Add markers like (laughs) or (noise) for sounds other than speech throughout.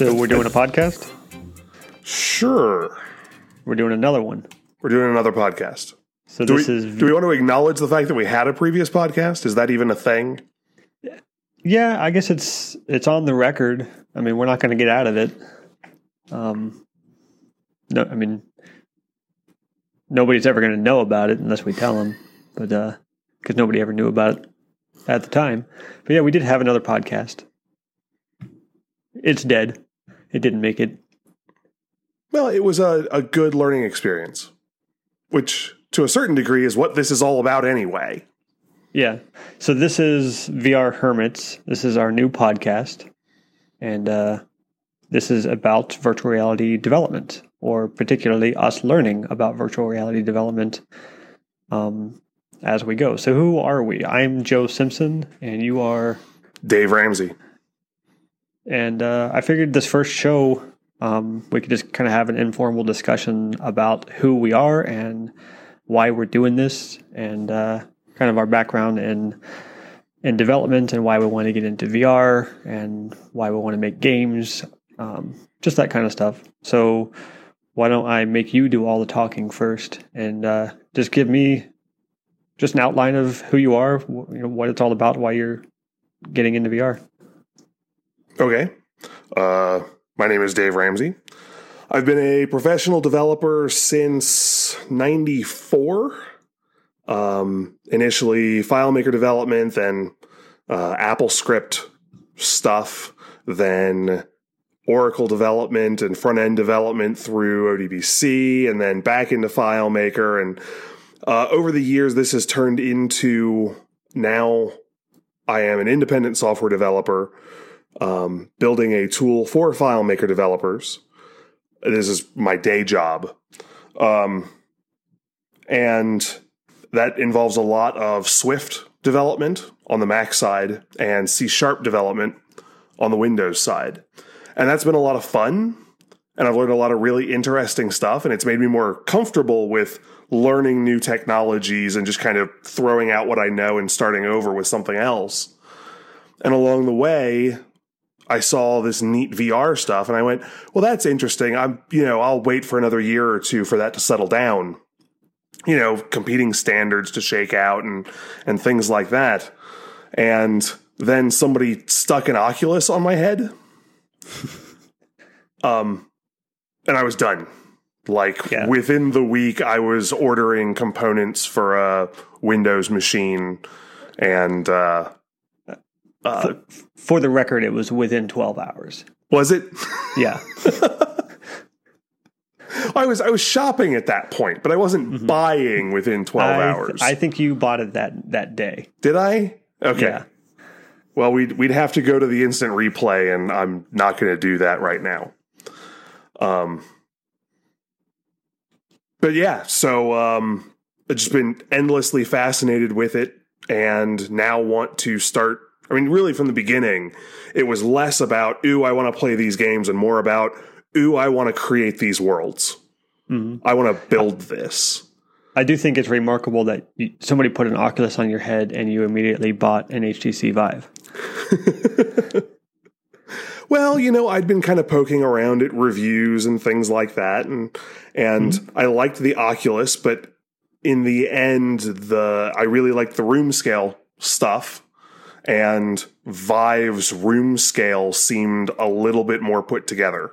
So we're doing a podcast. Sure. We're doing another one. We're doing another podcast. So Do this we, is do we want to acknowledge the fact that we had a previous podcast? Is that even a thing? yeah. I guess it's it's on the record. I mean, we're not going to get out of it. Um, no, I mean, nobody's ever going to know about it unless we tell them. But because nobody ever knew about it at the time. But yeah, we did have another podcast. It's dead. It didn't make it. Well, it was a, a good learning experience, which to a certain degree is what this is all about anyway. Yeah. So this is VR Hermits. This is our new podcast. And uh, this is about virtual reality development, or particularly us learning about virtual reality development um, as we go. So, who are we? I'm Joe Simpson, and you are. Dave Ramsey. And uh, I figured this first show, um, we could just kind of have an informal discussion about who we are and why we're doing this, and uh, kind of our background in in development and why we want to get into VR and why we want to make games, um, just that kind of stuff. So, why don't I make you do all the talking first and uh, just give me just an outline of who you are, you know, what it's all about, why you're getting into VR. Okay. Uh, my name is Dave Ramsey. I've been a professional developer since 94. Um, initially, FileMaker development, then uh, Apple script stuff, then Oracle development and front end development through ODBC, and then back into FileMaker. And uh, over the years, this has turned into now I am an independent software developer um, building a tool for FileMaker developers. This is my day job. Um, and that involves a lot of Swift development on the Mac side and C Sharp development on the Windows side. And that's been a lot of fun. And I've learned a lot of really interesting stuff. And it's made me more comfortable with learning new technologies and just kind of throwing out what I know and starting over with something else. And along the way, I saw this neat VR stuff and I went, well, that's interesting. I'm, you know, I'll wait for another year or two for that to settle down. You know, competing standards to shake out and, and things like that. And then somebody stuck an Oculus on my head. (laughs) um, and I was done. Like Yeah. within the week, I was ordering components for a Windows machine and, uh, uh, For the record, it was within 12 hours. was it? Yeah. (laughs) I was I was shopping at that point, but I wasn't buying within twelve Mm-hmm. I, hours. I think you bought it that, that day. Did I? Okay. Yeah. Well, we'd we'd have to go to the instant replay, and I'm not going to do that right now. Um, but yeah, so um, I've just been endlessly fascinated with it, and now want to start. I mean, really, from the beginning, it was less about "ooh, I want to play these games," and more about "ooh, I want to create these worlds. Mhm. I want to build this." I do think it's remarkable that you, somebody put an Oculus on your head and you immediately bought an HTC Vive. (laughs) Well, you know, I'd been kind of poking around at reviews and things like that, and and I liked the Oculus, but in the end, the I really liked the room scale stuff, and Vive's room scale seemed a little bit more put together.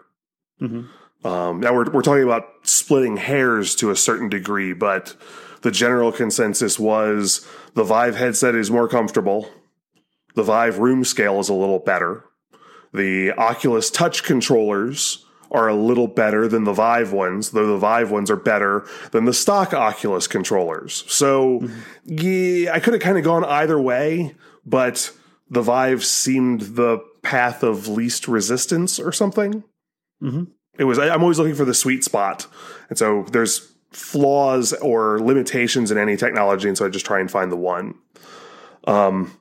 Mhm. Um, now we're we're talking about splitting hairs to a certain degree, but the general consensus was the Vive headset is more comfortable. The Vive room scale is a little better. The Oculus Touch controllers are a little better than the Vive ones, though the Vive ones are better than the stock Oculus controllers. So, yeah, I could have kind of gone either way, but the Vive seemed the path of least resistance or something. Mhm. It was, I- I'm always looking for the sweet spot. And so there's flaws or limitations in any technology. And so I just try and find the one. Um,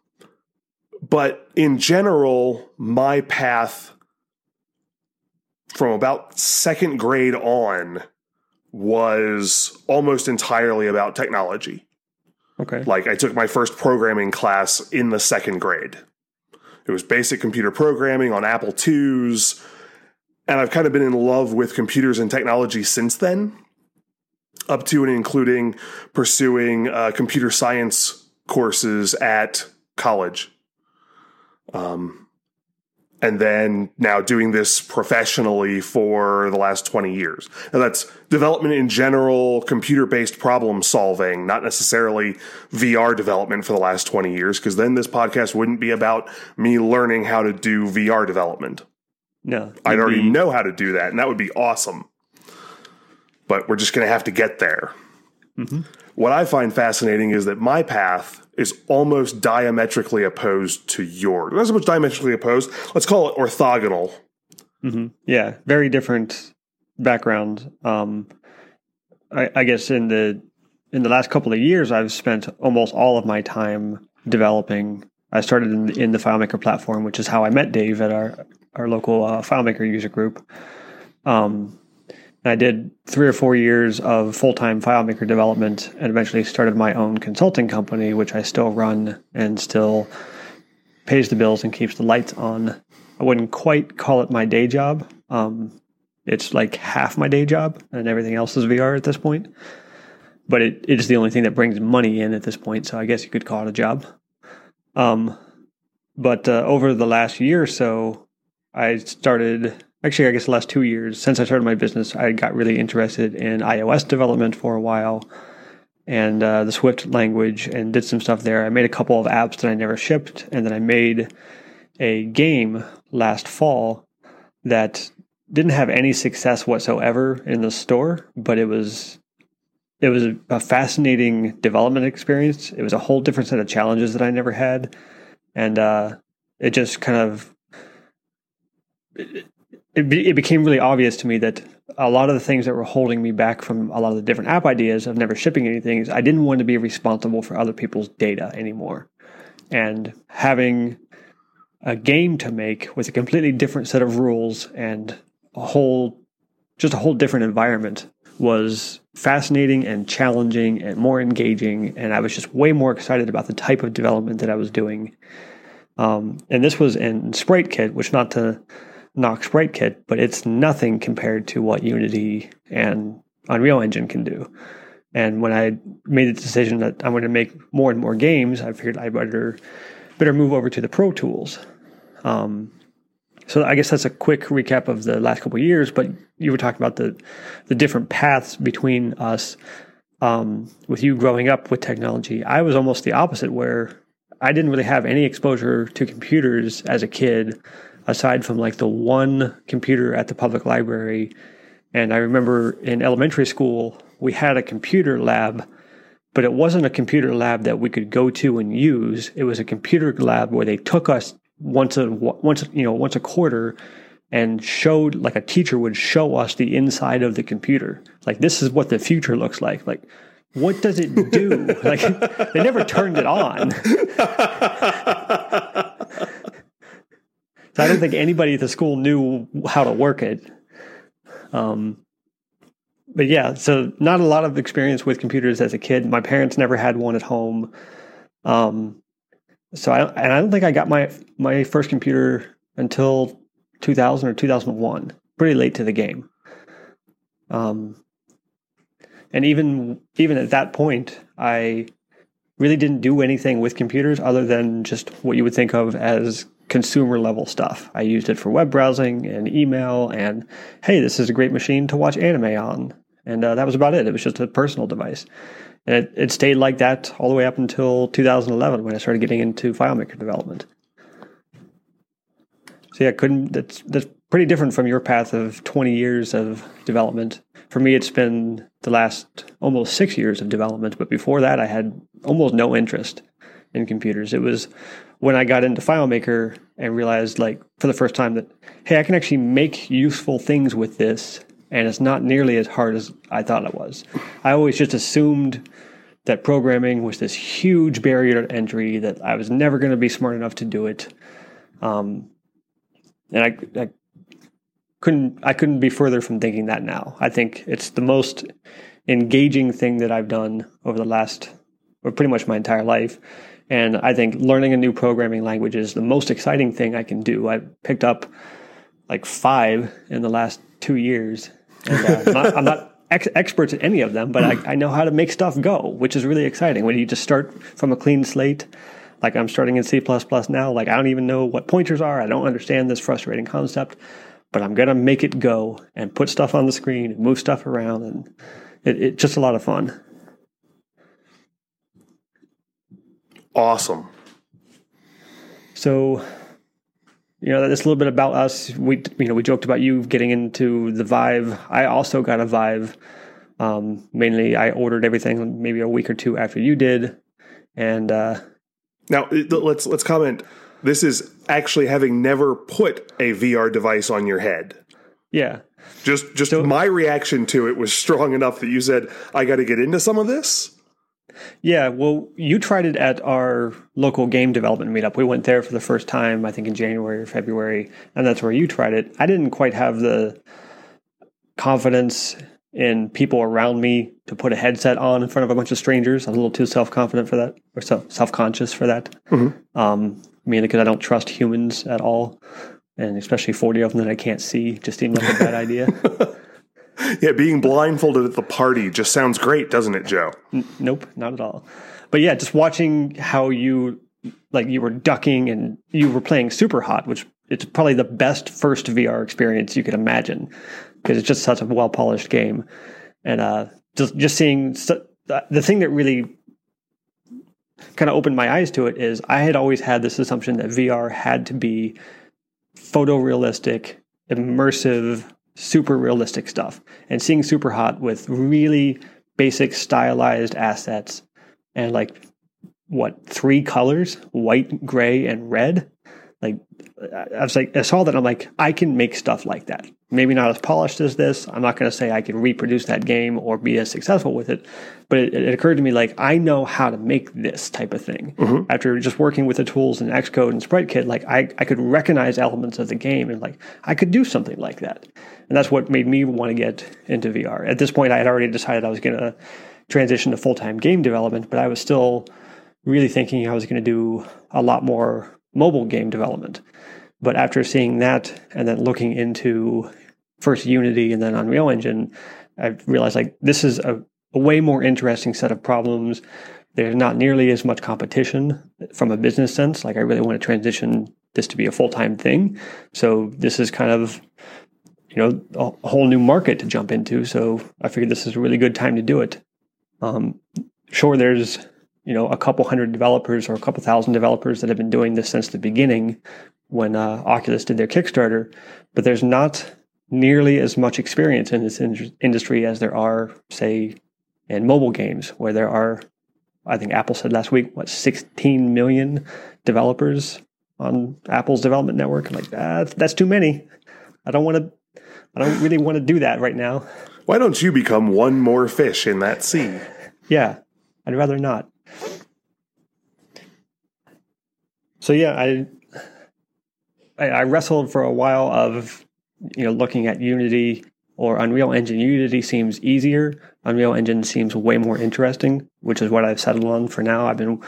but in general, my path from about second grade on was almost entirely about technology. Okay. Like I took my first programming class in the second grade. It was basic computer programming on Apple IIs. and I've kind of been in love with computers and technology since then, up to and including pursuing uh, computer science courses at college. Um, and then now doing this professionally for the last 20 years. Now that's development in general, computer based problem solving, not necessarily VR development for the last 20 years, because then this podcast wouldn't be about me learning how to do VR development. No, I'd already be- know how to do that, and that would be awesome. But we're just going to have to get there. What I find fascinating is that my path is almost diametrically opposed to yours. Not so much diametrically opposed, let's call it orthogonal. Mhm. Yeah, very different background. Um, I, I guess in the in the last couple of years, I've spent almost all of my time developing. I started in the, in the FileMaker platform, which is how I met Dave at our our local uh, FileMaker user group. Um, and I did three or four years of full time FileMaker development, and eventually started my own consulting company, which I still run and still pays the bills and keeps the lights on. I wouldn't quite call it my day job. Um, it's like half my day job, and everything else is VR at this point. But it, it is the only thing that brings money in at this point, so I guess you could call it a job. Um, but uh, over the last year or so, I started. Actually, I guess the last two years since I started my business, I got really interested in iOS development for a while and uh, the Swift language and did some stuff there. I made a couple of apps that I never shipped, and then I made a game last fall that didn't have any success whatsoever in the store, but it was it was a fascinating development experience. It was a whole different set of challenges that I never had, and uh, it just kind of it, be, it became really obvious to me that a lot of the things that were holding me back from a lot of the different app ideas of never shipping anything is I didn't want to be responsible for other people's data anymore. And having a game to make with a completely different set of rules and a whole just a whole different environment was fascinating and challenging and more engaging and I was just way more excited about the type of development that I was doing. Um, and this was in SpriteKit, which not to knock SpriteKit, but it's nothing compared to what Unity and Unreal Engine can do. And when I made the decision that I'm going to make more and more games, I figured I better better move over to the Pro Tools. Um, so I guess that's a quick recap of the last couple of years. But you were talking about the the different paths between us. Um, with you growing up with technology, I was almost the opposite, where I didn't really have any exposure to computers as a kid aside from like the one computer at the public library. And I remember in elementary school, we had a computer lab, but it wasn't a computer lab that we could go to and use. It was a computer lab where they took us once a once you know once a quarter and showed like a teacher would show us the inside of the computer. Like this is what the future looks like. Like what does it do? (laughs) like they never turned it on. So I don't think anybody at the school knew how to work it. Um, but yeah, so not a lot of experience with computers as a kid. My parents never had one at home. Um, so I and I don't think I got my my first computer until 2000 or 2001, pretty late to the game. Um, and even even at that point, I really didn't do anything with computers other than just what you would think of as consumer level stuff. I used it for web browsing and email, and hey, this is a great machine to watch anime on. And uh, that was about it. It was just a personal device. And it, it stayed like that all the way up until 2011 when I started getting into FileMaker development. So yeah, couldn't that's that's pretty different from your path of 20 years of development. For me, it's been the last almost six years of development, but before that, I had almost no interest in computers. It was when I got into FileMaker and realized, like, for the first time, that hey, I can actually make useful things with this, and it's not nearly as hard as I thought it was. I always just assumed that programming was this huge barrier to entry that I was never going to be smart enough to do it. Um, and I, I couldn't I couldn't be further from thinking that now. I think it's the most engaging thing that I've done over the last or pretty much my entire life. And I think learning a new programming language is the most exciting thing I can do. I picked up like five in the last two years. And, uh, I'm not, I'm not ex- experts at any of them, but I, I know how to make stuff go, which is really exciting. When you just start from a clean slate, like I'm starting in C now, like I don't even know what pointers are. I don't understand this frustrating concept, but I'm gonna make it go and put stuff on the screen and move stuff around, and it, it's just a lot of fun. Awesome. So, you know, that's a little bit about us. We, you know, we joked about you getting into the Vive. I also got a Vive. Um, mainly, I ordered everything maybe a week or two after you did, and uh, now let's let's comment. This is actually having never put a VR device on your head. Yeah. Just just so, my reaction to it was strong enough that you said I got to get into some of this. Yeah, well, you tried it at our local game development meetup. We went there for the first time, I think in January or February, and that's where you tried it. I didn't quite have the confidence in people around me to put a headset on in front of a bunch of strangers. I was a little too self confident for that, or self conscious for that. Mm-hmm. Um, mainly because I don't trust humans at all, and especially forty of them that I can't see just seemed like a bad (laughs) idea. (laughs) yeah, being blindfolded at the party just sounds great, doesn't it, Joe? N- nope, not at all. But yeah, just watching how you like you were ducking and you were playing Superhot, which it's probably the best first VR experience you could imagine because it's just such a well polished game, and uh, just just seeing the thing that really kind of opened my eyes to it is I had always had this assumption that VR had to be photorealistic, immersive, super realistic stuff. And seeing Superhot with really basic stylized assets and like what three colors white gray and red like i was like i saw that i'm like i can make stuff like that maybe not as polished as this i'm not going to say i can reproduce that game or be as successful with it but it, it occurred to me like i know how to make this type of thing mm-hmm. after just working with the tools in xcode and sprite like I, I could recognize elements of the game and like i could do something like that and that's what made me want to get into VR. At this point, I had already decided I was going to transition to full time game development, but I was still really thinking I was going to do a lot more mobile game development. But after seeing that and then looking into first Unity and then Unreal Engine, I realized like this is a, a way more interesting set of problems. There's not nearly as much competition from a business sense. Like I really want to transition this to be a full time thing. So this is kind of you know a whole new market to jump into. So I figured this is a really good time to do it. Um, sure, there's you know a couple hundred developers or a couple thousand developers that have been doing this since the beginning when uh, Oculus did their Kickstarter, but there's not nearly as much experience in this in- industry as there are, say, in mobile games, where there are, I think Apple said last week, what 16 million developers on Apple's development network. I'm like, ah, that's too many. I don't want to I don't really want to do that right now. Why don't you become one more fish in that sea? (laughs) Yeah, I'd rather not. So yeah, I, I I wrestled for a while of you know looking at Unity or Unreal Engine. Unity seems easier. Unreal Engine seems way more interesting, which is what I've settled on for now. I've been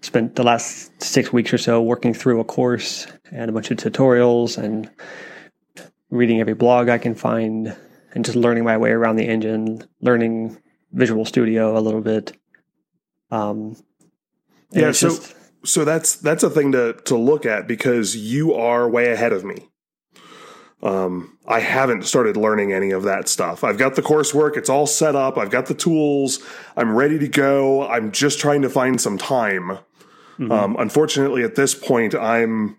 spent the last six weeks or so working through a course and a bunch of tutorials and reading every blog I can find and just learning my way around the engine, learning Visual Studio a little bit. Um, yeah, so just, so that's that's a thing to to look at because you are way ahead of me. Um, I haven't started learning any of that stuff. I've got the coursework; it's all set up. I've got the tools. I'm ready to go. I'm just trying to find some time. Mm-hmm. Um, unfortunately, at this point, I'm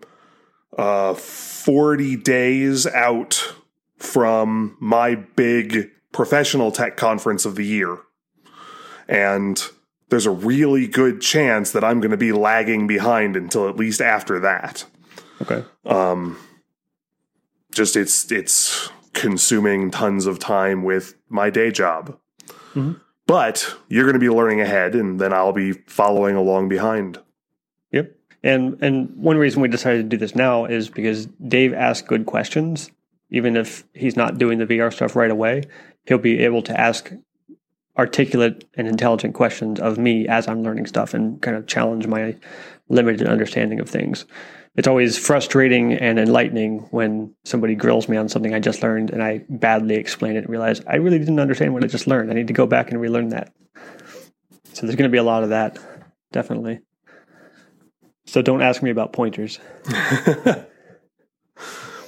uh, 40 days out from my big professional tech conference of the year. And there's a really good chance that I'm going to be lagging behind until at least after that. Okay. Um, just it's it's consuming tons of time with my day job. Mm-hmm. But you're going to be learning ahead, and then I'll be following along behind. Yep. And and one reason we decided to do this now is because Dave asks good questions. Even if he's not doing the VR stuff right away, he'll be able to ask articulate and intelligent questions of me as I'm learning stuff and kind of challenge my limited understanding of things. It's always frustrating and enlightening when somebody grills me on something I just learned and I badly explain it and realize I really didn't understand what I just learned. I need to go back and relearn that. So there's going to be a lot of that, definitely. So don't ask me about pointers. (laughs)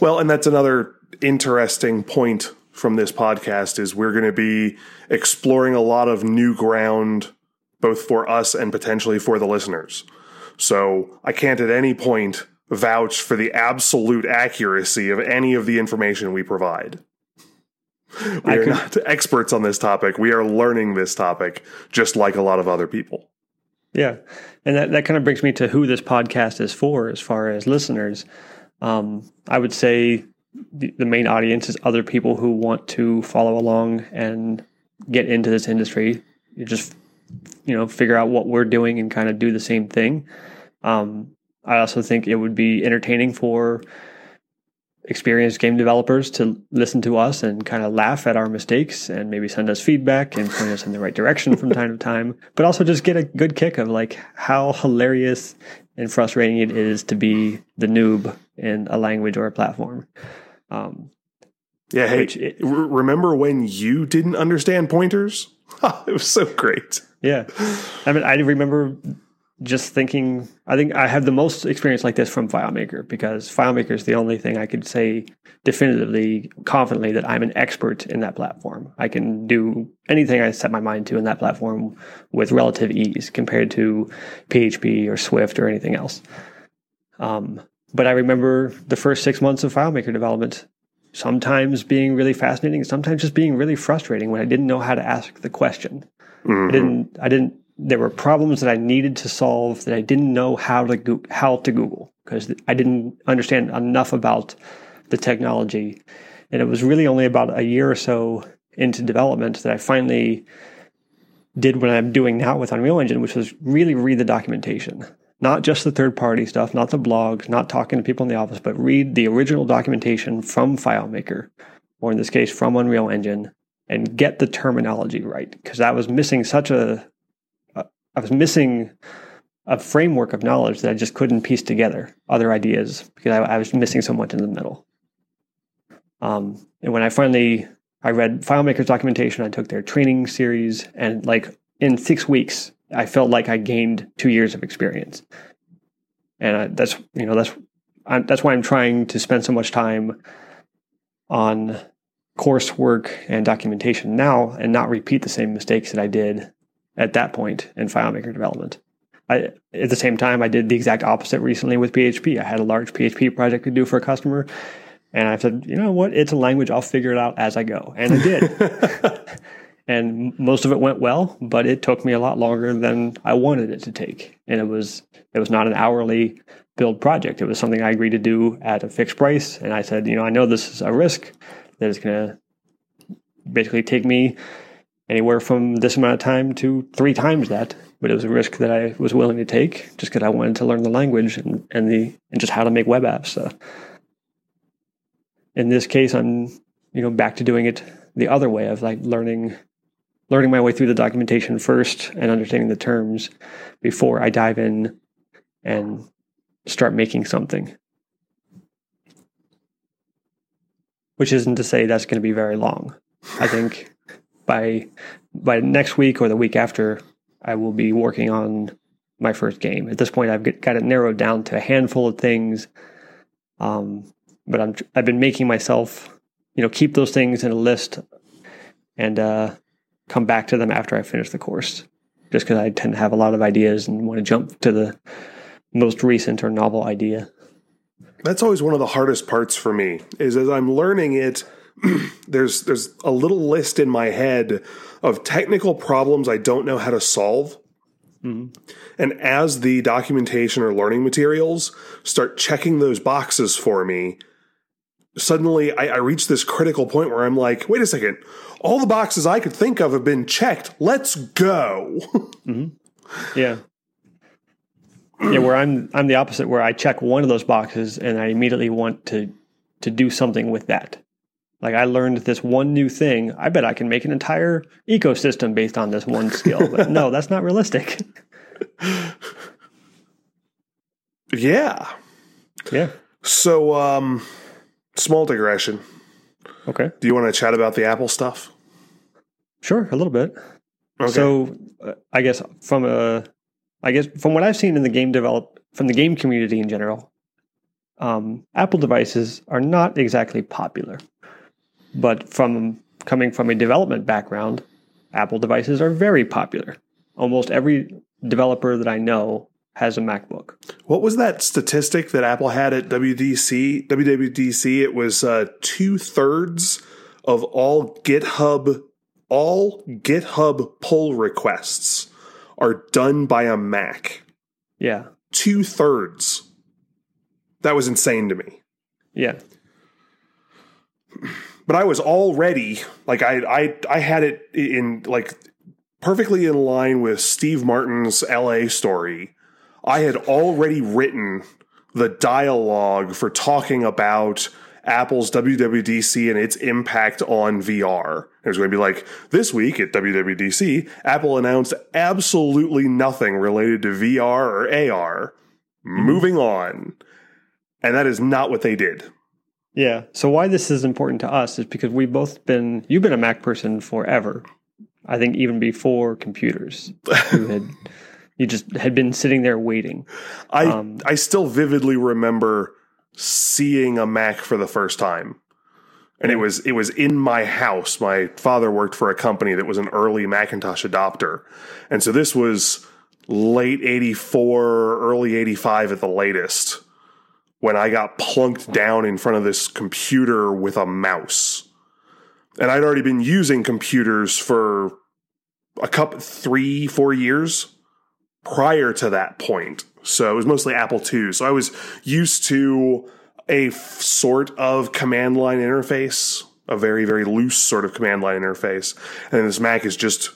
well, and that's another interesting point from this podcast is we're going to be exploring a lot of new ground both for us and potentially for the listeners. So I can't at any point vouch for the absolute accuracy of any of the information we provide. We are not experts on this topic. We are learning this topic just like a lot of other people. Yeah. And that, that kind of brings me to who this podcast is for as far as listeners. Um, I would say the, main audience is other people who want to follow along and get into this industry. You just, you know, figure out what we're doing and kind of do the same thing. Um, I also think it would be entertaining for experienced game developers to listen to us and kind of laugh at our mistakes and maybe send us feedback and point us in the right direction from time to time, but also just get a good kick of like how hilarious and frustrating it is to be the noob in a language or a platform. Um, yeah, hey, it, remember when you didn't understand pointers? (laughs) it was so great. Yeah. I mean, I remember just thinking, I think I have the most experience like this from FileMaker because FileMaker is the only thing I could say definitively, confidently that I'm an expert in that platform. I can do anything I set my mind to in that platform with relative ease compared to PHP or Swift or anything else. Um, but I remember the first six months of FileMaker development sometimes being really fascinating, sometimes just being really frustrating when I didn't know how to ask the question. Mm-hmm. I didn't. I didn't. There were problems that I needed to solve that I didn't know how to go, how to Google because I didn't understand enough about the technology, and it was really only about a year or so into development that I finally did what I'm doing now with Unreal Engine, which was really read the documentation not just the third party stuff, not the blogs, not talking to people in the office, but read the original documentation from FileMaker, or in this case, from Unreal Engine, and get the terminology right. Because I was missing such a, I was missing a framework of knowledge that I just couldn't piece together other ideas because I, I was missing so much in the middle. Um, and when I finally I read FileMaker's documentation, I took their training series, and like in six weeks, I felt like I gained two years of experience, and I, that's you know that's I'm, that's why I'm trying to spend so much time on coursework and documentation now, and not repeat the same mistakes that I did at that point in FileMaker development. I, at the same time, I did the exact opposite recently with PHP. I had a large PHP project to do for a customer, and I said, you know what? It's a language. I'll figure it out as I go, and I did. (laughs) and most of it went well, but it took me a lot longer than I wanted it to take. And it was it was not an hourly build project. It was something I agreed to do at a fixed price. And I said, you know, I know this is a risk that is going to basically take me anywhere from this amount of time to three times that. But it was a risk that I was willing to take just because I wanted to learn the language and, and the and just how to make web apps. So in this case, I'm you know back to doing it the other way of like learning learning my way through the documentation first and understanding the terms before I dive in and start making something. Which isn't to say that's going to be very long. I think by by next week or the week after, I will be working on my first game. At this point, I've got it narrowed down to a handful of things. Um, but I'm I've been making myself, you know, keep those things in a list and uh, come back to them after I finish the course, just because I tend to have a lot of ideas and want to jump to the most recent or novel idea. That's always one of the hardest parts for me. Is as I'm learning it, (clears throat) there's there's a little list in my head of technical problems I don't know how to solve. Mm-hmm. And as the documentation or learning materials start checking those boxes for me, suddenly I, I reach this critical point where I'm like, wait a second, all the boxes I could think of have been checked. Let's go. mm-hmm. Yeah. Yeah, where I'm I'm the opposite where I check one of those boxes and I immediately want to to do something with that. Like I learned this one new thing. I bet I can make an entire ecosystem based on this one skill. But no, that's not realistic. (laughs) Yeah. yeah. So, um, small digression. Okay. Do you want to chat about the Apple stuff? Sure, a little bit. Okay. So, uh, I guess from a, I guess from what I've seen in the game develop from the game community in general, um, Apple devices are not exactly popular. But from coming from a development background, Apple devices are very popular. Almost every developer that I know has a MacBook. What was that statistic that Apple had at WDC? WWDC, it was uh, two thirds of all GitHub, all GitHub pull requests are done by a Mac. Yeah. Two thirds. That was insane to me. Yeah. But I was already like I I I had it in like perfectly in line with Steve Martin's LA story. I had already written the dialogue for talking about Apple's WWDC and its impact on VR. It was going to be like, this week at WWDC, Apple announced absolutely nothing related to VR or AR. Mm-hmm. Moving on. And that is not what they did. Yeah. So why this is important to us is because we've both been you've been a Mac person forever. I think even before computers. (laughs) you just had been sitting there waiting. I Um, I still vividly remember seeing a Mac for the first time. And it was it was in my house. My father worked for a company that was an early Macintosh adopter. And so this was late 84, early 85 at the latest when I got plunked down in front of this computer with a mouse. And I'd already been using computers for a couple, three, four years prior to that point. So it was mostly Apple II. So I was used to a f- sort of command line interface, a very, very loose sort of command line interface. And this Mac is just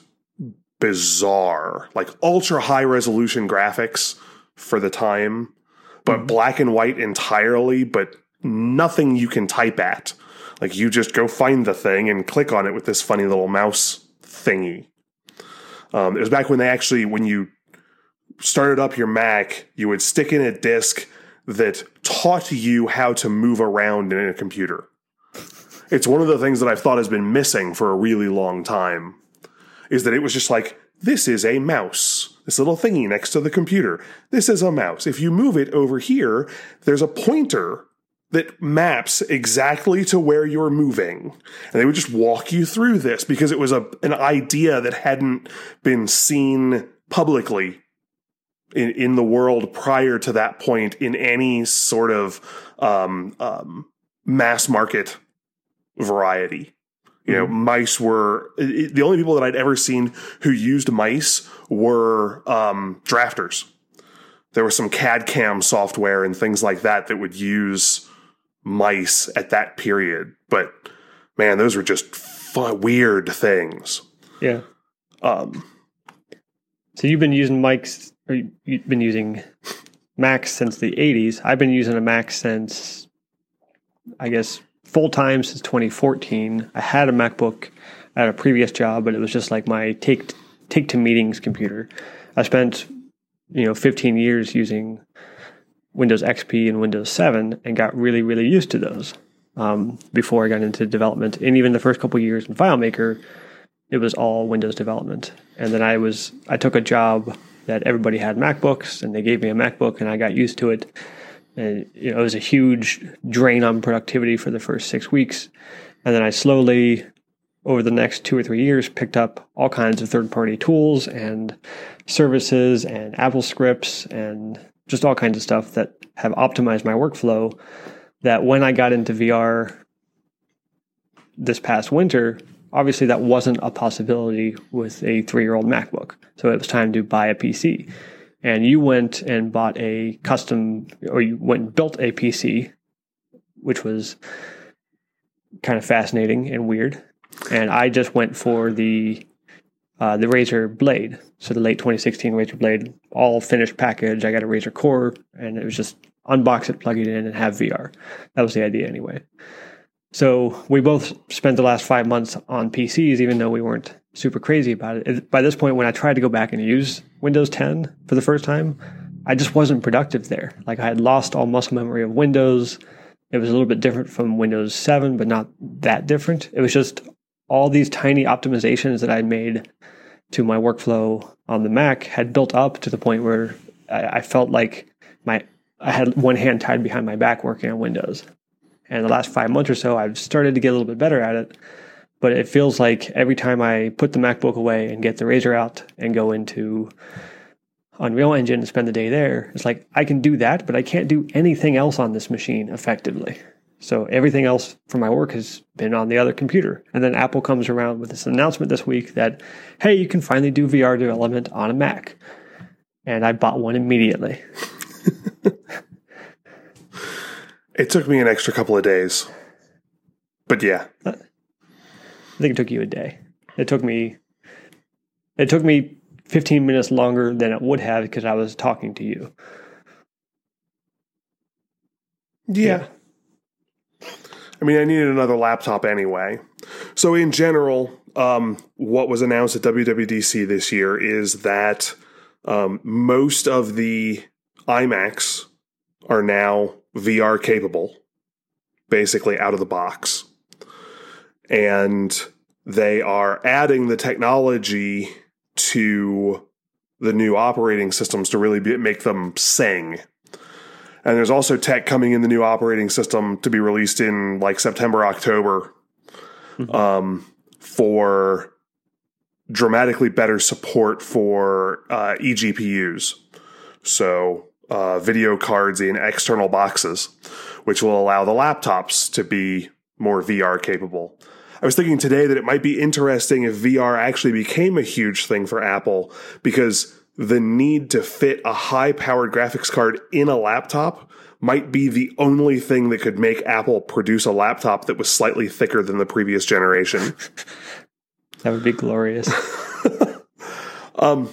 bizarre, like ultra high resolution graphics for the time, but black and white entirely, but nothing you can type at. Like you just go find the thing and click on it with this funny little mouse thingy. Um, it was back when they actually, when you started up your Mac, you would stick in a disk that taught you how to move around in a computer. It's one of the things that I've thought has been missing for a really long time is that it was just like, this is a mouse. This little thingy next to the computer. This is a mouse. If you move it over here, there's a pointer that maps exactly to where you're moving. And they would just walk you through this because it was a, an idea that hadn't been seen publicly in, in the world prior to that point in any sort of um, um, mass market variety. You know, mice were it, the only people that I'd ever seen who used mice were um, drafters. There was some CAD CAM software and things like that that would use mice at that period. But man, those were just fun, weird things. Yeah. Um, So you've been using mics or you- you've been using Macs since the 80s. I've been using a Mac since I guess full time since 2014. I had a MacBook at a previous job, but it was just like my take take to meetings computer. I spent you know 15 years using Windows XP and Windows 7 and got really really used to those um, before I got into development. And even the first couple years in FileMaker, it was all Windows development. And then I was I took a job that everybody had MacBooks, and they gave me a MacBook, and I got used to it. And you know, it was a huge drain on productivity for the first six weeks, and then I slowly, over the next two or three years, picked up all kinds of third-party tools and services and Apple scripts and just all kinds of stuff that have optimized my workflow. That when I got into VR this past winter, obviously that wasn't a possibility with a three year old MacBook. So it was time to buy a PC. And you went and bought a custom, or you went and built a PC, which was kind of fascinating and weird. And I just went for the uh, the Razer Blade, so the late 2016 Razer Blade, all finished package. I got a Razer Core, and it was just unbox it, plug it in, and have VR. That was the idea anyway. So we both spent the last five months on PCs, even though we weren't super crazy about it. By this point, when I tried to go back and use Windows 10 for the first time, I just wasn't productive there. Like I had lost all muscle memory of Windows. It was a little bit different from Windows 7, but not that different. It was just all these tiny optimizations that I'd made to my workflow on the Mac had built up to the point where I, I felt like my I had one hand tied behind my back working on Windows. And the last five months or so, I've started to get a little bit better at it. But it feels like every time I put the MacBook away and get the Razer out and go into Unreal Engine and spend the day there, it's like I can do that, but I can't do anything else on this machine effectively. So everything else for my work has been on the other computer. And then Apple comes around with this announcement this week that, hey, you can finally do VR development on a Mac. And I bought one immediately. (laughs) it took me an extra couple of days. But yeah. I think it took you a day. It took me it took me 15 minutes longer than it would have because I was talking to you. Yeah. yeah. I mean, I needed another laptop anyway. So, in general, um, what was announced at WWDC this year is that um, most of the iMacs are now VR capable, basically out of the box. And they are adding the technology to the new operating systems to really be, make them sing. And there's also tech coming in the new operating system to be released in like September, October mm-hmm. um, for dramatically better support for uh, eGPUs. So, uh, video cards in external boxes, which will allow the laptops to be more VR capable. I was thinking today that it might be interesting if VR actually became a huge thing for Apple because the need to fit a high powered graphics card in a laptop might be the only thing that could make Apple produce a laptop that was slightly thicker than the previous generation. that would be glorious. (laughs) um,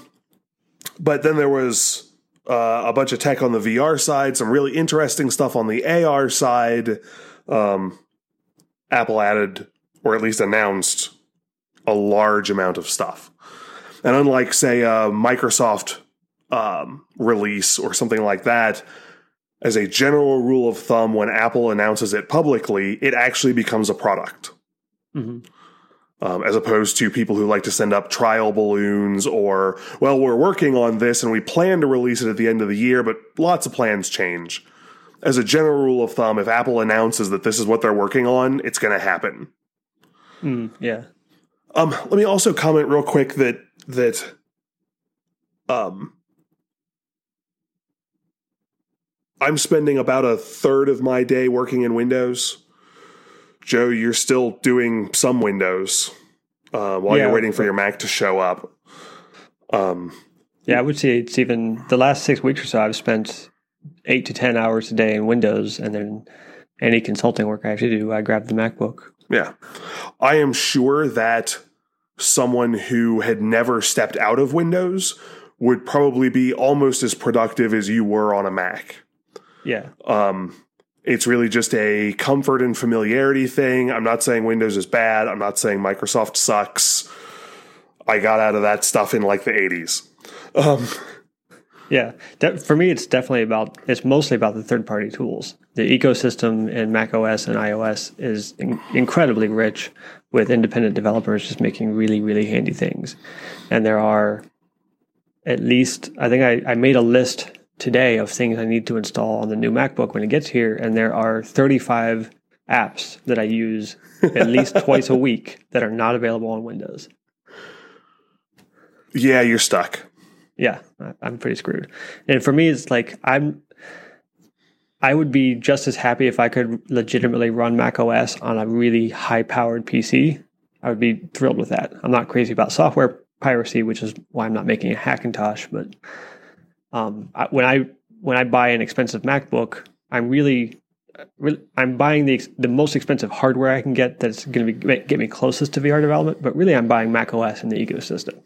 but then there was uh, a bunch of tech on the VR side, some really interesting stuff on the AR side. Um, Apple added or at least announced a large amount of stuff. And unlike, say, a Microsoft um, release or something like that, as a general rule of thumb, when Apple announces it publicly, it actually becomes a product. Mm-hmm. Um, as opposed to people who like to send up trial balloons or, well, we're working on this and we plan to release it at the end of the year, but lots of plans change. As a general rule of thumb, if Apple announces that this is what they're working on, it's going to happen. Mm, yeah. Um, let me also comment real quick that that um, I'm spending about a third of my day working in Windows. Joe, you're still doing some Windows uh, while yeah, you're waiting for your Mac to show up. Um, yeah, I would say it's even the last six weeks or so. I've spent eight to ten hours a day in Windows, and then any consulting work I have to do, I grab the MacBook. Yeah. I am sure that someone who had never stepped out of Windows would probably be almost as productive as you were on a Mac. Yeah. Um, it's really just a comfort and familiarity thing. I'm not saying Windows is bad. I'm not saying Microsoft sucks. I got out of that stuff in like the 80s. Um, (laughs) yeah, for me, it's definitely about. It's mostly about the third-party tools. The ecosystem in Mac OS and iOS is in, incredibly rich with independent developers just making really, really handy things. And there are at least, I think I, I made a list today of things I need to install on the new MacBook when it gets here, and there are 35 apps that I use (laughs) at least twice a week that are not available on Windows. Yeah, you're stuck yeah, I'm pretty screwed. And for me, it's like I'm. I would be just as happy if I could legitimately run Mac OS on a really high powered PC. I would be thrilled with that. I'm not crazy about software piracy, which is why I'm not making a Hackintosh. But um, I, when I when I buy an expensive MacBook, I'm really, really I'm buying the the most expensive hardware I can get that's going to be get me closest to VR development. But really, I'm buying Mac OS and the ecosystem.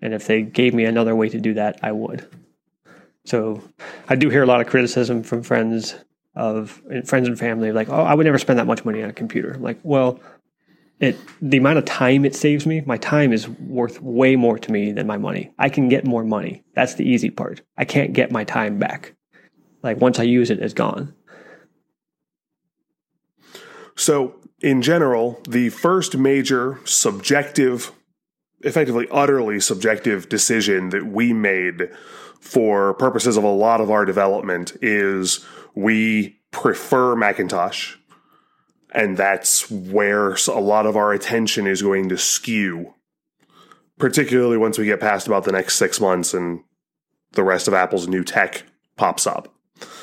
And if they gave me another way to do that, I would. So I do hear a lot of criticism from friends of friends and family like, oh, I would never spend that much money on a computer. I'm like, well, it the amount of time it saves me, my time is worth way more to me than my money. I can get more money. That's the easy part. I can't get my time back. Like once I use it, it's gone. So, in general, the first major subjective, effectively utterly subjective decision that we made for purposes of a lot of our development is we prefer Macintosh. And that's where a lot of our attention is going to skew, particularly once we get past about the next six months and the rest of Apple's new tech pops up.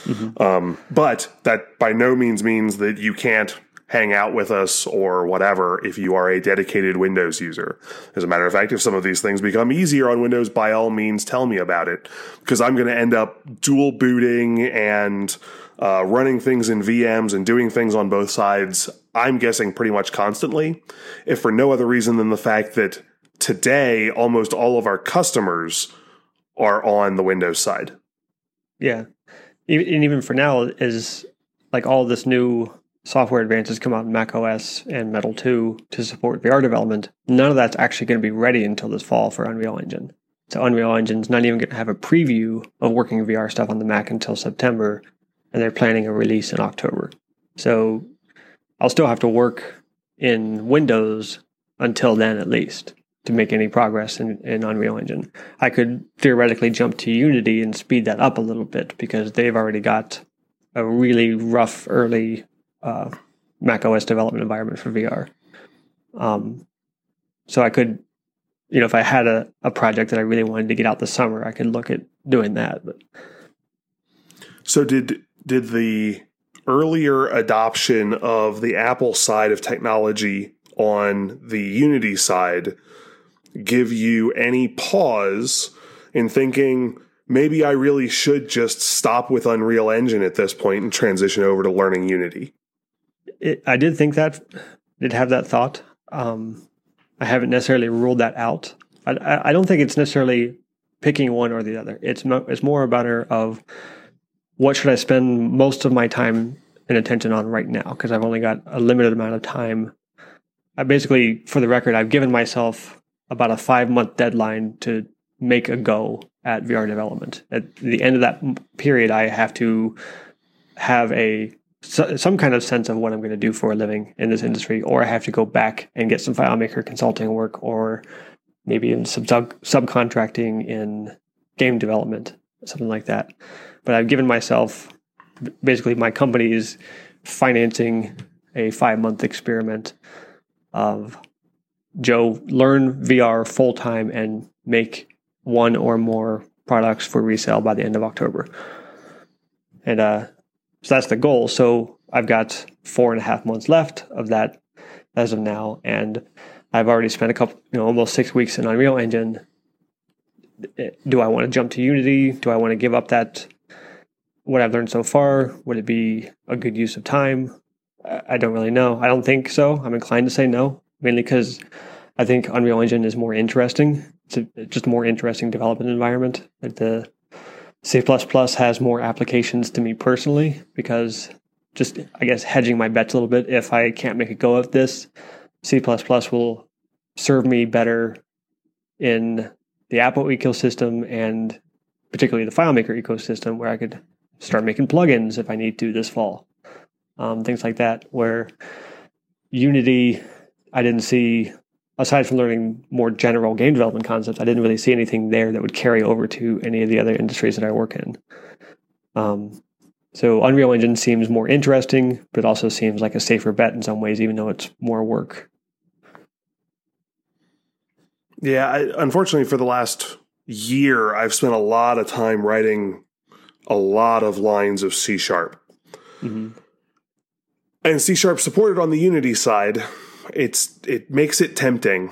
Mm-hmm. Um, but that by no means means that you can't hang out with us or whatever if you are a dedicated Windows user. As a matter of fact, if some of these things become easier on Windows, by all means tell me about it because I'm going to end up dual booting and uh, running things in VMs and doing things on both sides. I'm guessing pretty much constantly, if for no other reason than the fact that today almost all of our customers are on the Windows side. Yeah. And even for now, is like all this new software advances come out in Mac OS and Metal 2 to support VR development, none of that's actually going to be ready until this fall for Unreal Engine. So Unreal Engine's not even going to have a preview of working VR stuff on the Mac until September, and they're planning a release in October. So I'll still have to work in Windows until then, at least, to make any progress in, in Unreal Engine. I could theoretically jump to Unity and speed that up a little bit because they've already got a really rough early uh, Mac OS development environment for VR. Um, so I could, you know, if I had a, a project that I really wanted to get out this summer, I could look at doing that. But so did did the earlier adoption of the Apple side of technology on the Unity side give you any pause in thinking maybe I really should just stop with Unreal Engine at this point and transition over to learning Unity? it, I did think that, did have that thought. Um, I haven't necessarily ruled that out. I, I don't think it's necessarily picking one or the other. It's mo- it's more a matter of what should I spend most of my time and attention on right now because I've only got a limited amount of time. I basically, for the record, I've given myself about a five month deadline to make a go at VR development. At the end of that period, I have to have a some kind of sense of what I'm going to do for a living in this industry, or I have to go back and get some FileMaker consulting work, or maybe in some sub- subcontracting in game development, something like that. But I've given myself basically my company is financing a five month experiment of Joe learn VR full time and make one or more products for resale by the end of October. And uh, so that's the goal. So I've got four and a half months left of that as of now, and I've already spent a couple, you know, almost six weeks in Unreal Engine. Do I want to jump to Unity? Do I want to give up that what I've learned so far? Would it be a good use of time? I don't really know. I don't think so. I'm inclined to say no, mainly because I think Unreal Engine is more interesting. It's a, just a more interesting development environment. Like the C++ has more applications to me personally because just, I guess, hedging my bets a little bit. If I can't make a go of this, C++ will serve me better in the Apple ecosystem and particularly the FileMaker ecosystem where I could start making plugins if I need to this fall. Um, things like that, where Unity, I didn't see aside from learning more general game development concepts, I didn't really see anything there that would carry over to any of the other industries that I work in. Um, so Unreal Engine seems more interesting, but it also seems like a safer bet in some ways, even though it's more work. Yeah, I, unfortunately, for the last year, I've spent a lot of time writing a lot of lines of C sharp. Mm-hmm. And C sharp supported on the Unity side it's it makes it tempting.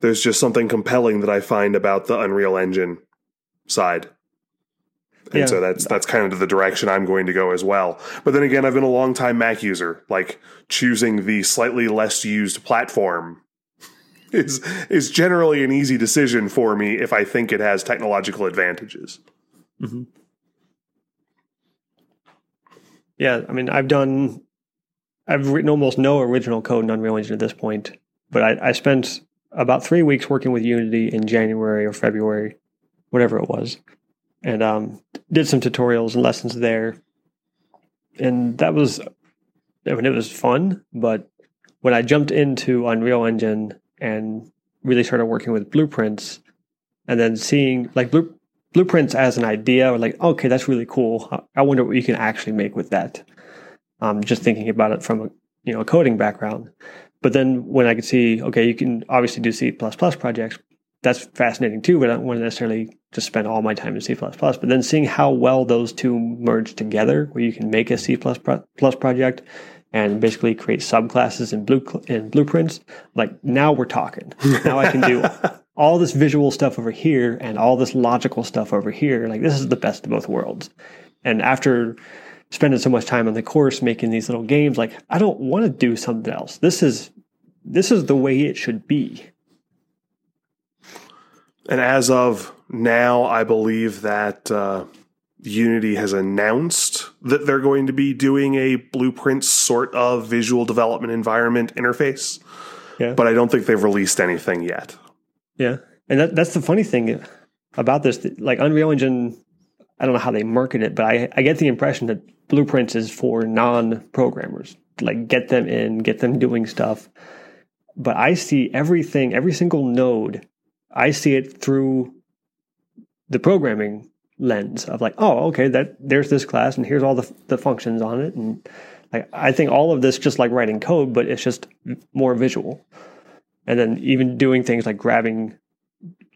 There's just something compelling that I find about the Unreal Engine side. And yeah. so that's that's kind of the direction I'm going to go as well. But then again, I've been a long time Mac user. Like choosing the slightly less used platform (laughs) is is generally an easy decision for me if I think it has technological advantages. Mm-hmm. Yeah, I mean, I've done, I've written almost no original code in Unreal Engine at this point, but I, I spent about three weeks working with Unity in January or February, whatever it was, and um, did some tutorials and lessons there. And that was, I mean, it was fun, but when I jumped into Unreal Engine and really started working with blueprints, and then seeing like blue, blueprints as an idea, or like, okay, that's really cool. I wonder what you can actually make with that. Um, just thinking about it from a you know a coding background. But then when I could see, okay, you can obviously do C projects, that's fascinating too, but I don't want to necessarily just spend all my time in C++. But then seeing how well those two merge together, where you can make a C++ project and basically create subclasses in blue in blueprints, like now we're talking. (laughs) Now I can do all this visual stuff over here and all this logical stuff over here. Like this is the best of both worlds. And after spending so much time on the course making these little games, like I don't want to do something else. This is this is the way it should be. And as of now, I believe that uh, Unity has announced that they're going to be doing a blueprint sort of visual development environment interface. Yeah. But I don't think they've released anything yet. Yeah. And that, that's the funny thing about this. Like Unreal Engine, I don't know how they market it, but I, I get the impression that Blueprints is for non programmers. Like get them in, get them doing stuff. But I see everything, every single node, I see it through the programming lens of like, oh, okay, that there's this class and here's all the, the functions on it. And like, I think all of this just like writing code, but it's just more visual and then even doing things like grabbing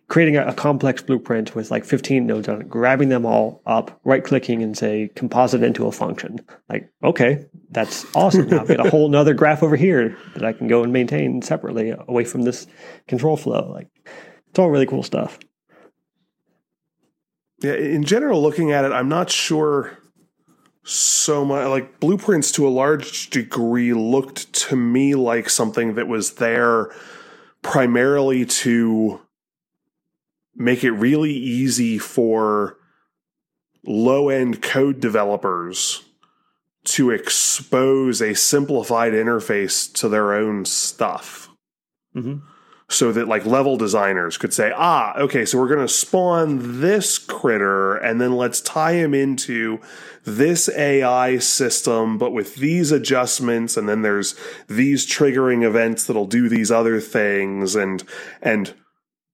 creating a, a, complex blueprint with like 15 nodes on it, grabbing them all up, right clicking and say composite into a function. Like, okay, that's awesome. Now I've got a whole nother graph over here that I can go and maintain separately away from this control flow. Like, it's all really cool stuff. Yeah, in general, looking at it, I'm not sure so much like blueprints to a large degree looked to me like something that was there primarily to make it really easy for low end code developers to expose a simplified interface to their own stuff. Mm-hmm so that like level designers could say, ah, okay, so we're going to spawn this critter and then let's tie him into this AI system, but with these adjustments. And then there's these triggering events that'll do these other things. And, and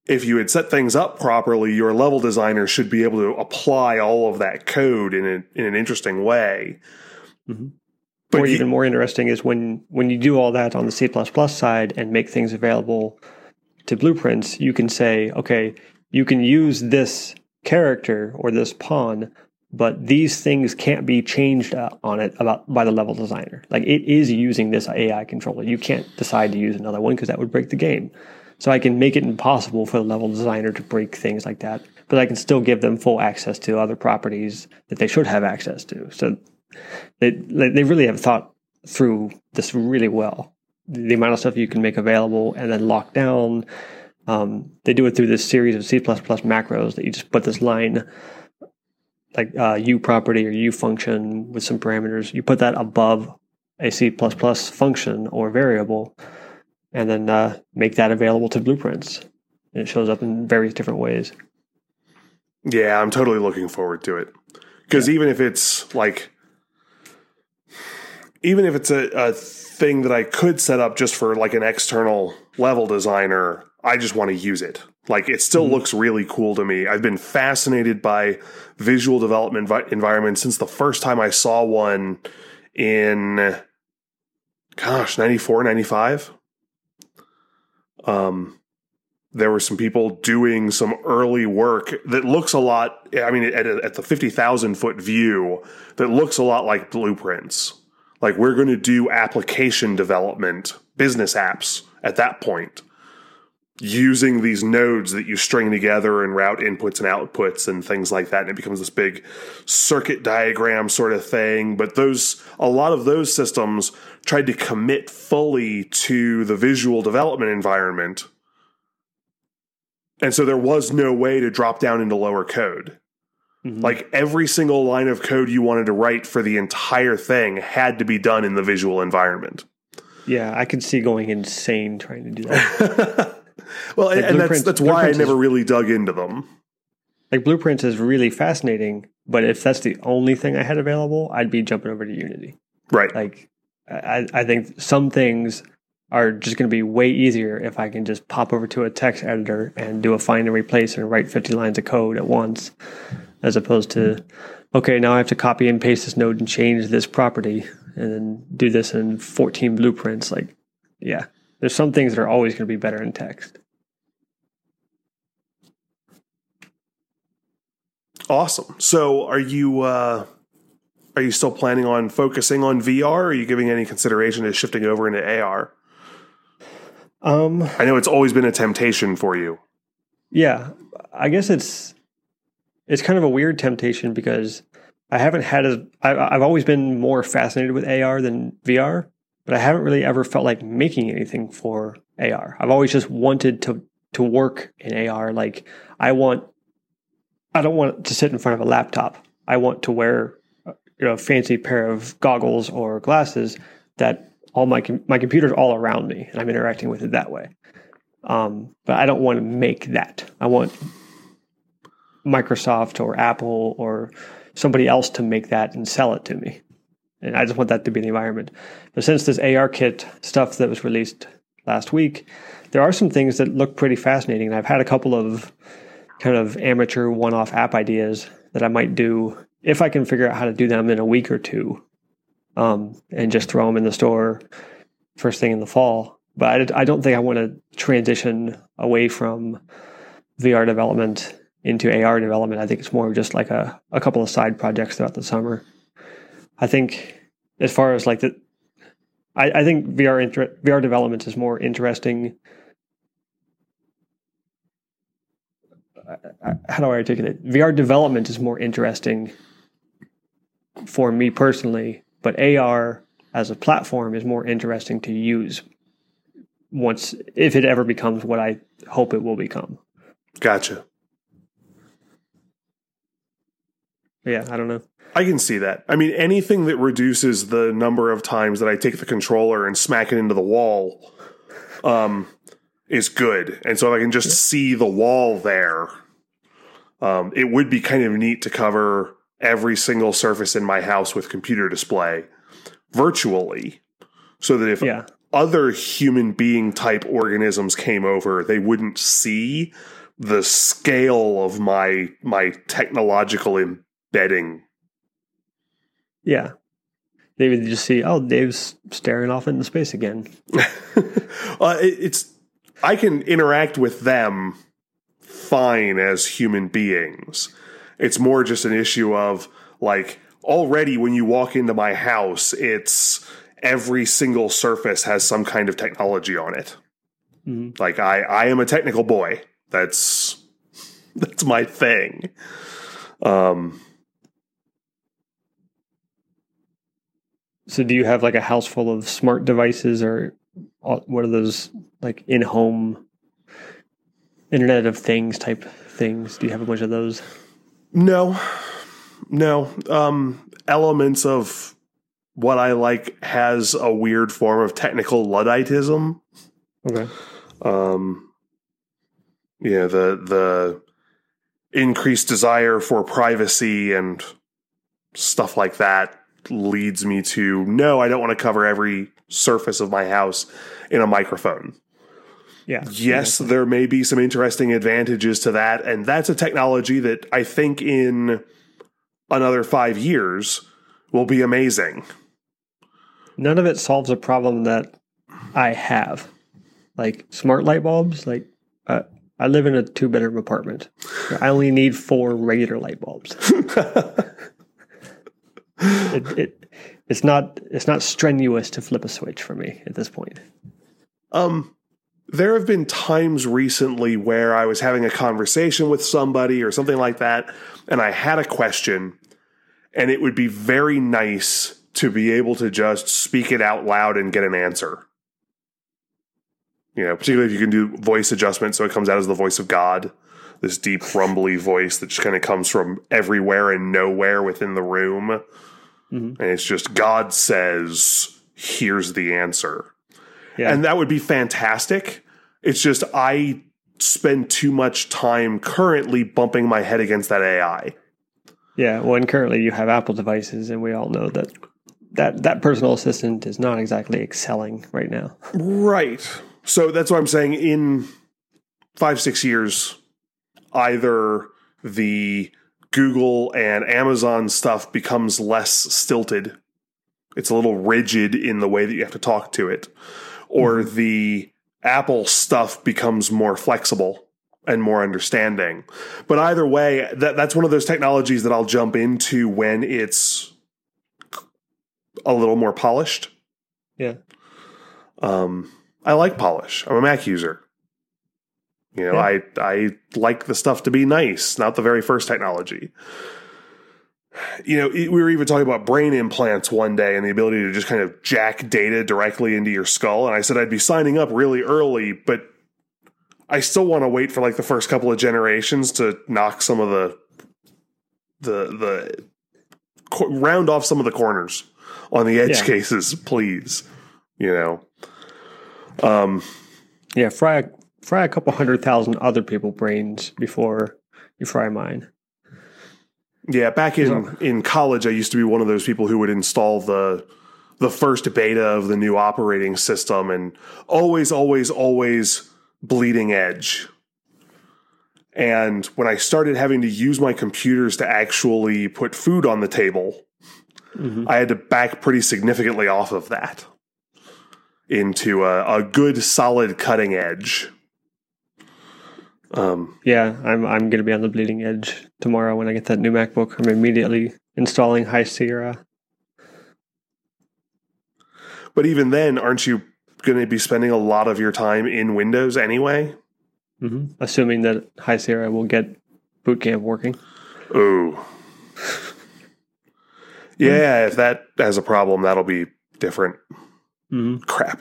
if you had set things up properly, your level designer should be able to apply all of that code in, a, in an interesting way. Mm-hmm. But or even more interesting is when when you do all that on the C side and make things available to blueprints, you can say, okay, you can use this character or this pawn, but these things can't be changed uh, on it about by the level designer. Like it is using this AI controller. You can't decide to use another one because that would break the game. So I can make it impossible for the level designer to break things like that, but I can still give them full access to other properties that they should have access to. So they they really have thought through this really well the amount of stuff you can make available and then lock down. Um, they do it through this series of C++ macros that you just put this line, like uh, U property or U function with some parameters. You put that above a C++ function or variable, and then uh, make that available to blueprints. And it shows up in various different ways. Yeah, I'm totally looking forward to it. Because yeah. even if it's like, even if it's a, a thing that I could set up just for like an external level designer. I just want to use it. Like it still mm-hmm. looks really cool to me. I've been fascinated by visual development vi- environments since the first time I saw one in gosh, 94, 95. Um there were some people doing some early work that looks a lot I mean at, at the 50,000 foot view that looks a lot like blueprints like we're going to do application development, business apps at that point using these nodes that you string together and route inputs and outputs and things like that and it becomes this big circuit diagram sort of thing. But those a lot of those systems tried to commit fully to the visual development environment. And so there was no way to drop down into lower code Mm-hmm. Like every single line of code you wanted to write for the entire thing had to be done in the visual environment. Yeah, I could see going insane trying to do that. (laughs) well, and, and that's that's why I Blueprints is- never really dug into them. like blueprints is really fascinating, but if that's the only thing I had available, I'd be jumping over to Unity. Right. Like, I, I think some things are just going to be way easier if I can just pop over to a text editor and do a find and replace and write 50 lines of code at once, as opposed to, okay, now I have to copy and paste this node and change this property and then do this in 14 blueprints. Like, yeah, there's some things that are always going to be better in text. Awesome. So, are you uh, are you still planning on focusing on VR? Or are you giving any consideration to shifting over into AR? Um, I know it's always been a temptation for you. Yeah, I guess it's it's kind of a weird temptation because I haven't had as I, I've always been more fascinated with AR than VR, but I haven't really ever felt like making anything for AR. I've always just wanted to to work in AR. Like I want, I don't want to sit in front of a laptop. I want to wear you know a fancy pair of goggles or glasses that all my my computer's all around me and I'm interacting with it that way. Um, but I don't want to make that. I want Microsoft or Apple or somebody else to make that and sell it to me. And I just want that to be the environment. But since this ARKit stuff that was released last week, there are some things that look pretty fascinating. And I've had a couple of kind of amateur one off app ideas that I might do if I can figure out how to do them in a week or two um, and just throw them in the store first thing in the fall. But I, I don't think I want to transition away from VR development into AR development. I think it's more just like a, a couple of side projects throughout the summer. I think as far as like the, I, I think VR inter, VR development is more interesting. How do I articulate? VR development is more interesting for me personally, but AR as a platform is more interesting to use once if it ever becomes what I hope it will become. Gotcha. Yeah, I don't know. I can see that. I mean, anything that reduces the number of times that I take the controller and smack it into the wall um, is good. And so if I can just see the wall there, um, it would be kind of neat to cover every single surface in my house with computer display virtually so that if Yeah. other human being type organisms came over, they wouldn't see the scale of my my technological embedding. Yeah. They would just see, oh, Dave's staring off into space again. (laughs) uh, it, it's I can interact with them fine as human beings. It's more just an issue of like already when you walk into my house, it's every single surface has some kind of technology on it. Mhm. Like I, I am a technical boy. That's (laughs) that's my thing. Um, So, do you have like a house full of smart devices or what are those like in home Internet of Things type things? Do you have a bunch of those? No, no. Um, elements of what I like has a weird form of technical ludditism. Okay. Um, yeah, the the increased desire for privacy and stuff like that leads me to no, I don't want to cover every surface of my house in a microphone. Yeah. Yes, there may be some interesting advantages to that. And that's a technology that I think in another five years will be amazing. None of it solves a problem that I have. Like smart light bulbs, like uh, I live in a two bedroom apartment. I only need four regular light bulbs. (laughs) it, it it's not it's not strenuous to flip a switch for me at this point. Um, there have been times recently where I was having a conversation with somebody or something like that, and I had a question, and it would be very nice to be able to just speak it out loud and get an answer. You know, particularly if you can do voice adjustment so it comes out as the voice of God. this deep rumbly voice that just kind of comes from everywhere and nowhere within the room. Mhm. And it's just God says, here's the answer. Yeah. And that would be fantastic. It's just I spend too much time currently bumping my head against that AI. Yeah, well, and currently you have Apple devices, and we all know that that that personal assistant is not exactly excelling right now. Right. So that's what I'm saying. In five, six years, either the Google and Amazon stuff becomes less stilted, it's a little rigid in the way that you have to talk to it, or the Apple stuff becomes more flexible and more understanding. But either way, that, that's one of those technologies that I'll jump into when it's a little more polished. Yeah. Um, I like polish. I'm a Mac user. You know, Yeah. I I like the stuff to be nice, not the very first technology. You know, we were even talking about brain implants one day and the ability to just kind of jack data directly into your skull. And I said I'd be signing up really early, but I still want to wait for like the first couple of generations to knock some of the the the round off some of the corners on the edge Yeah. cases, please. You know, um, Yeah, fry fry a couple hundred thousand other people brains before you fry mine. Yeah, back in So- in college, I used to be one of those people who would install the the first beta of the new operating system, and always, always, always bleeding edge. And when I started having to use my computers to actually put food on the table, Mhm. I had to back pretty significantly off of that into a, a good, solid cutting edge. Um, Yeah, I'm I'm gonna be on the bleeding edge tomorrow when I get that new MacBook. I'm immediately installing High Sierra. But even then, aren't you going to be spending a lot of your time in Windows anyway? hmm Assuming that High Sierra will get boot camp working. Ooh. Yeah, if that has a problem, that'll be different. hmm Crap.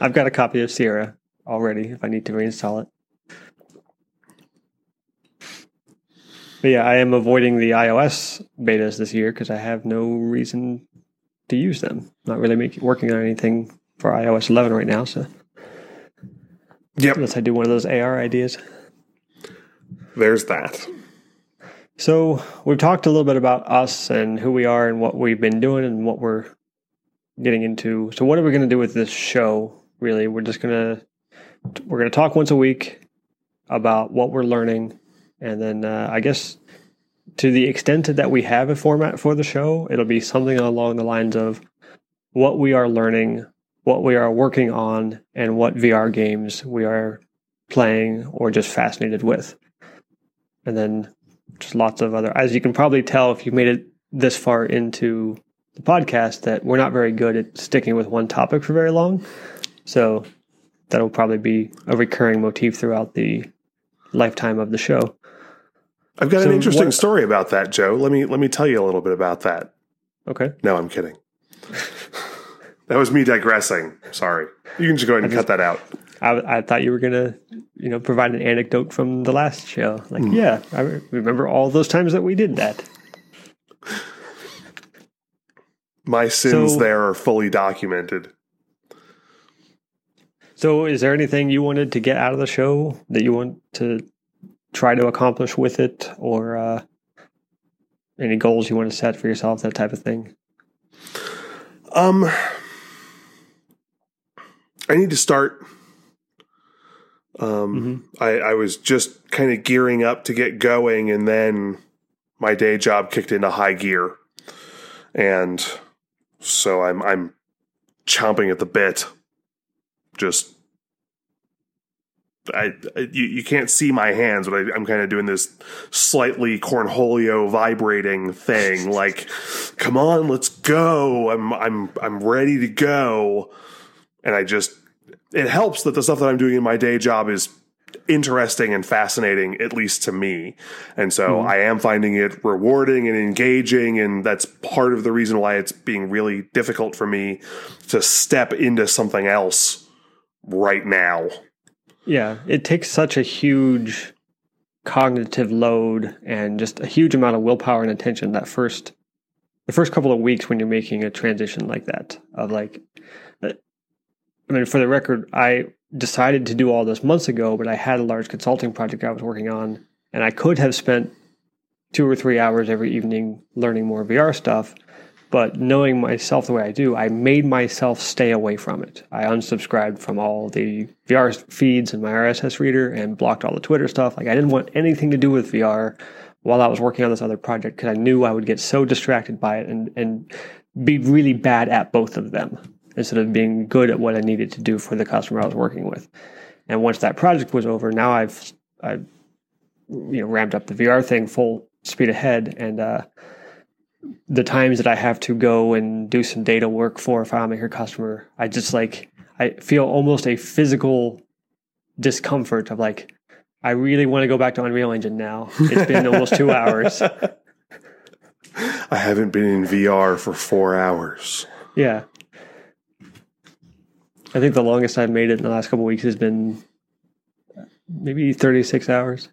I've got a copy of Sierra already if I need to reinstall it. But yeah, I am avoiding the iOS betas this year because I have no reason to use them. Not really making working on anything for iOS 11 right now. So Yep, unless I do one of those AR ideas. there's that. So we've talked a little bit about us and who we are and what we've been doing and what we're getting into. So what are we going to do with this show? Really, we're just gonna we're gonna talk once a week about what we're learning, and then uh, I guess to the extent that we have a format for the show, it'll be something along the lines of what we are learning, what we are working on, and what VR games we are playing or just fascinated with. And then just lots of other as you can probably tell if you made it this far into the podcast that we're not very good at sticking with one topic for very long so that'll probably be a recurring motif throughout the lifetime of the show I've got So an interesting what- story about that, Joe. Let me let me tell you a little bit about that. okay No, I'm kidding. that was me digressing. Sorry. You can just go ahead and cut that out. I, I thought you were gonna you know provide an anecdote from the last show like hmm. yeah i remember all those times that we did that My sins So- there are fully documented. so is there anything you wanted to get out of the show that you want to try to accomplish with it or uh, any goals you want to set for yourself that type of thing Um, I need to start. Um, I, I was just kind of gearing up to get going, and then my day job kicked into high gear, and so I'm I'm chomping at the bit. Just. I, you, you can't see my hands, but I, I'm kind of doing this slightly cornholio vibrating thing. (laughs) Like, come on, let's go. I'm I'm I'm ready to go. And I just it helps that the stuff that I'm doing in my day job is interesting and fascinating, at least to me. And so hmm. I am finding it rewarding and engaging, and that's part of the reason why it's being really difficult for me to step into something else right now. Yeah, it takes such a huge cognitive load and just a huge amount of willpower and attention that first the first couple of weeks when you're making a transition like that of like uh, I mean for the record I decided to do all this months ago but I had a large consulting project I was working on and I could have spent 2 or 3 hours every evening learning more VR stuff but knowing myself the way I do, I made myself stay away from it. I unsubscribed from all the VR feeds in my RSS reader and blocked all the Twitter stuff. Like I didn't want anything to do with VR while I was working on this other project because I knew I would get so distracted by it and, and be really bad at both of them instead of being good at what I needed to do for the customer I was working with. And once that project was over, now I've I've you know ramped up the VR thing full speed ahead and uh, the times that I have to go and do some data work for a FileMaker customer, I just like I feel almost a physical discomfort of like I really want to go back to Unreal Engine now. It's been almost two (laughs) hours. I haven't been in VR for four hours. Yeah. I think the longest I've made it in the last couple weeks has been maybe 36 hours.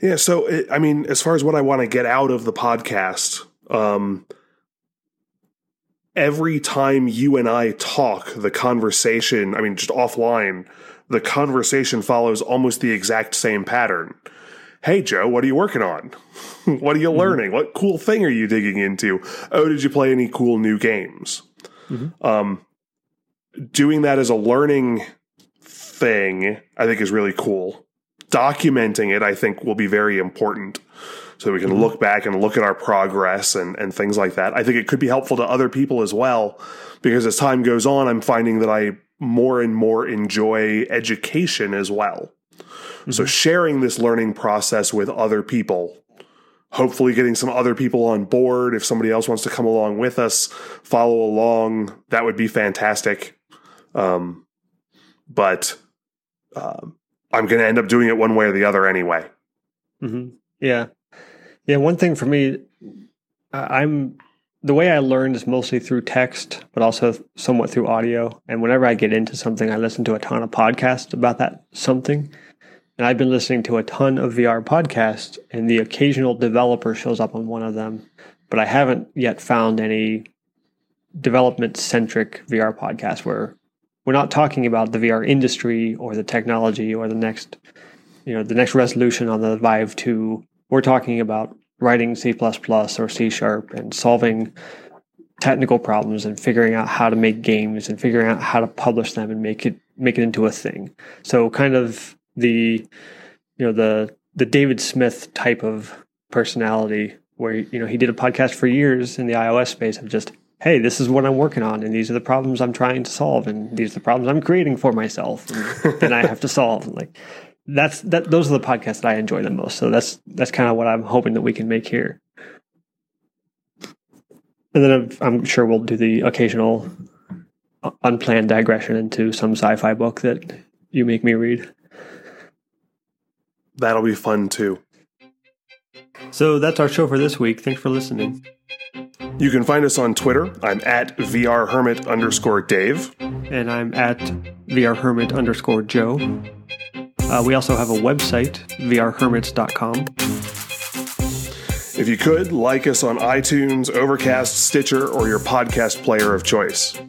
Yeah, so it, I mean, as far as what I want to get out of the podcast, um, every time you and I talk, the conversation, I mean, just offline, the conversation follows almost the exact same pattern. Hey, Joe, what are you working on? (laughs) what are you mm-hmm. learning? What cool thing are you digging into? Oh, did you play any cool new games? Mm-hmm. Um, doing that as a learning thing, I think, is really cool documenting it, I think, will be very important. So we can mm-hmm. look back and look at our progress and, and things like that. I think it could be helpful to other people as well, because as time goes on, I'm finding that I more and more enjoy education as well. Mm-hmm. So sharing this learning process with other people, hopefully getting some other people on board. If somebody else wants to come along with us, follow along, that would be fantastic. Um, but um, I'm going to end up doing it one way or the other anyway. Mm-hmm. Yeah. Yeah. One thing for me, I'm the way I learned is mostly through text, but also somewhat through audio. And whenever I get into something, I listen to a ton of podcasts about that something. And I've been listening to a ton of VR podcasts, and the occasional developer shows up on one of them, but I haven't yet found any development centric VR podcast where we're not talking about the VR industry or the technology or the next, you know, the next resolution on the Vive 2. We're talking about writing C++ or C sharp and solving technical problems and figuring out how to make games and figuring out how to publish them and make it make it into a thing. So kind of the you know the the David Smith type of personality where you know he did a podcast for years in the iOS space of just hey, this is what I'm working on, and these are the problems I'm trying to solve, and these are the problems I'm creating for myself, and (laughs) then I have to solve. And like that's that. Those are the podcasts that I enjoy the most. So that's that's kind of what I'm hoping that we can make here. And then I'm, I'm sure we'll do the occasional unplanned digression into some sci-fi book that you make me read. That'll be fun too. So that's our show for this week. Thanks for listening. You can find us on Twitter. I'm at vrhermit underscore Dave. And I'm at vrhermit underscore Joe. Uh, we also have a website, vrhermits.com. If you could, like us on iTunes, Overcast, Stitcher, or your podcast player of choice.